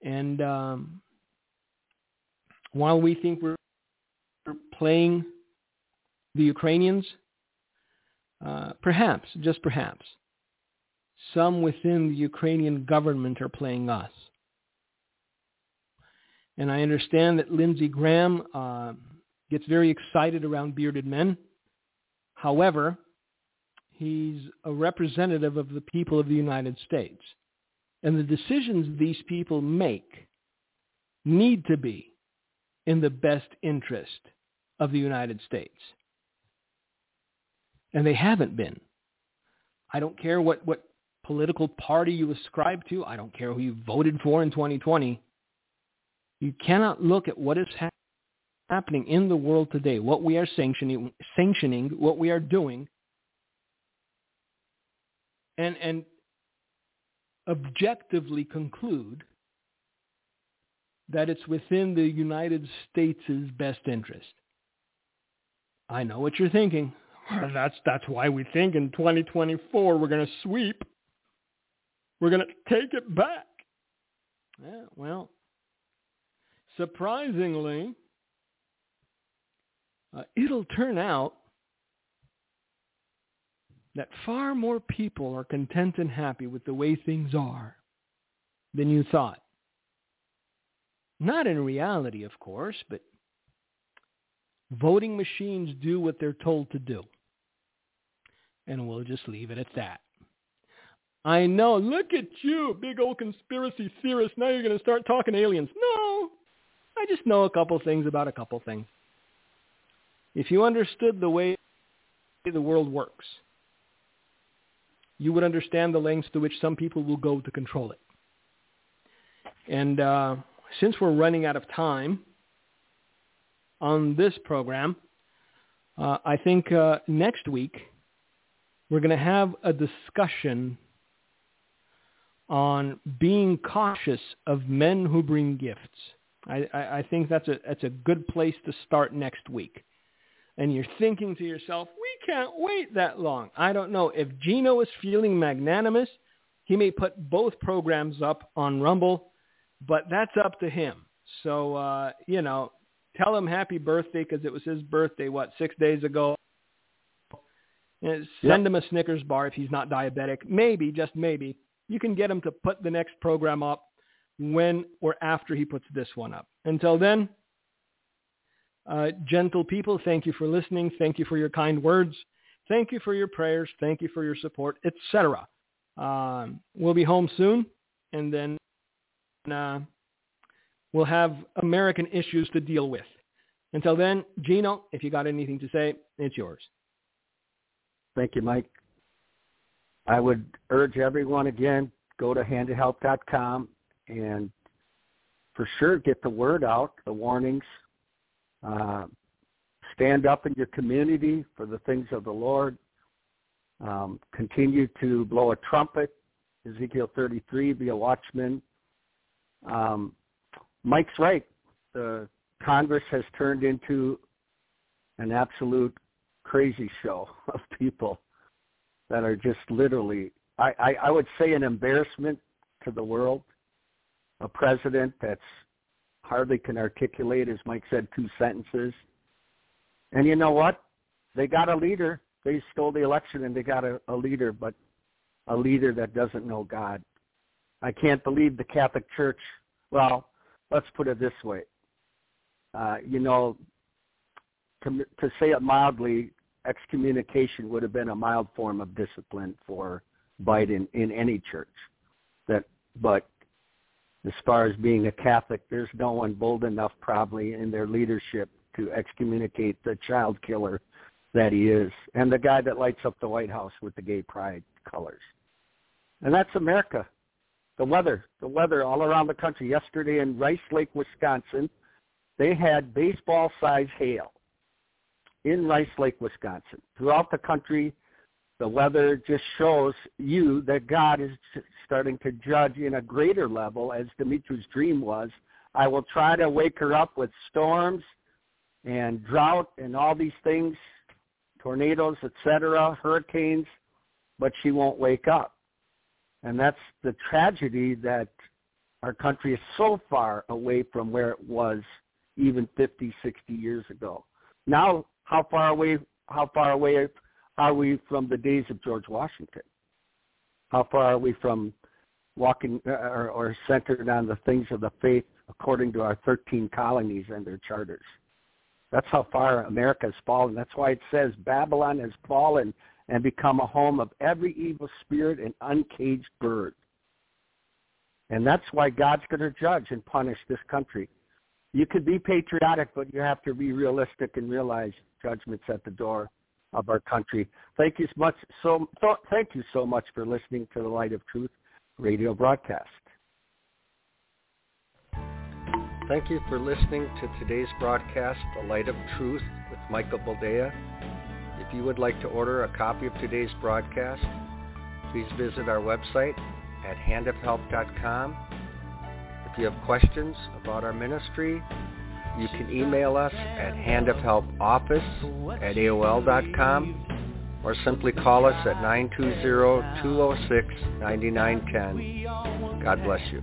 C: And um, while we think we're playing the Ukrainians, uh, perhaps, just perhaps, some within the Ukrainian government are playing us. And I understand that Lindsey Graham uh, gets very excited around bearded men. However, he's a representative of the people of the United States. And the decisions these people make need to be in the best interest of the United States. And they haven't been. I don't care what, what political party you ascribe to. I don't care who you voted for in 2020. You cannot look at what is ha- happening in the world today, what we are sanctioning, sanctioning, what we are doing, and, and objectively conclude that it's within the United States' best interest. I know what you're thinking. That's that's why we think in 2024 we're going to sweep. We're going to take it back. Yeah, well, surprisingly, uh, it'll turn out that far more people are content and happy with the way things are than you thought. Not in reality, of course, but voting machines do what they're told to do. And we'll just leave it at that. I know. Look at you, big old conspiracy theorist. Now you're going to start talking aliens. No, I just know a couple things about a couple things. If you understood the way the world works, you would understand the lengths to which some people will go to control it. And uh, since we're running out of time on this program, uh, I think uh, next week we're going to have a discussion on being cautious of men who bring gifts. I, I, I think that's a, that's a good place to start next week. And you're thinking to yourself, we can't wait that long. I don't know. If Gino is feeling magnanimous, he may put both programs up on Rumble, but that's up to him. So, uh, you know, tell him happy birthday because it was his birthday, what, six days ago. And send yep. him a Snickers bar if he's not diabetic. Maybe, just maybe you can get him to put the next program up when or after he puts this one up. Until then, uh, gentle people, thank you for listening. Thank you for your kind words. Thank you for your prayers. Thank you for your support, etc. Um, we'll be home soon, and then uh, we'll have American issues to deal with. Until then, Gino, if you got anything to say, it's yours.
A: Thank you, Mike. I would urge everyone again, go to handofhelp.com and for sure get the word out, the warnings. Uh, stand up in your community for the things of the Lord. Um, continue to blow a trumpet, Ezekiel 33, be a watchman. Um, Mike's right. The Congress has turned into an absolute crazy show of people that are just literally, I, I, I would say, an embarrassment to the world. A president that's hardly can articulate, as Mike said, two sentences. And you know what? They got a leader. They stole the election and they got a, a leader, but a leader that doesn't know God. I can't believe the Catholic Church. Well, let's put it this way. Uh, you know, to, to say it mildly, excommunication would have been a mild form of discipline for Biden in any church. That, but as far as being a Catholic, there's no one bold enough probably in their leadership to excommunicate the child killer that he is, and the guy that lights up the White House with the gay pride colors. And that's America. The weather, the weather all around the country. Yesterday in Rice Lake, Wisconsin, they had baseball-size hail in Rice Lake, Wisconsin. Throughout the country, the weather just shows you that God is starting to judge in a greater level, as Dimitri's dream was. I will try to wake her up with storms and drought and all these things, tornadoes, etc., hurricanes, but she won't wake up. And that's the tragedy that our country is so far away from where it was even 50, 60 years ago. Now how far away how far away are we from the days of George Washington? How far are we from walking uh, or, or centered on the things of the faith according to our 13 colonies and their charters? That's how far America has fallen. That's why it says Babylon has fallen and become a home of every evil spirit and uncaged bird. And that's why God's going to judge and punish this country. You could be patriotic, but you have to be realistic and realize judgments at the door of our country. Thank you so much. So th- thank you so much for listening to the Light of Truth radio broadcast.
B: Thank you for listening to today's broadcast, The Light of Truth with Michael Boldea. If you would like to order a copy of today's broadcast, please visit our website at handofhelp.com. If you have questions about our ministry, you can email us at handofhelpoffice at AOL.com or simply call us at 920-206-9910. God bless you.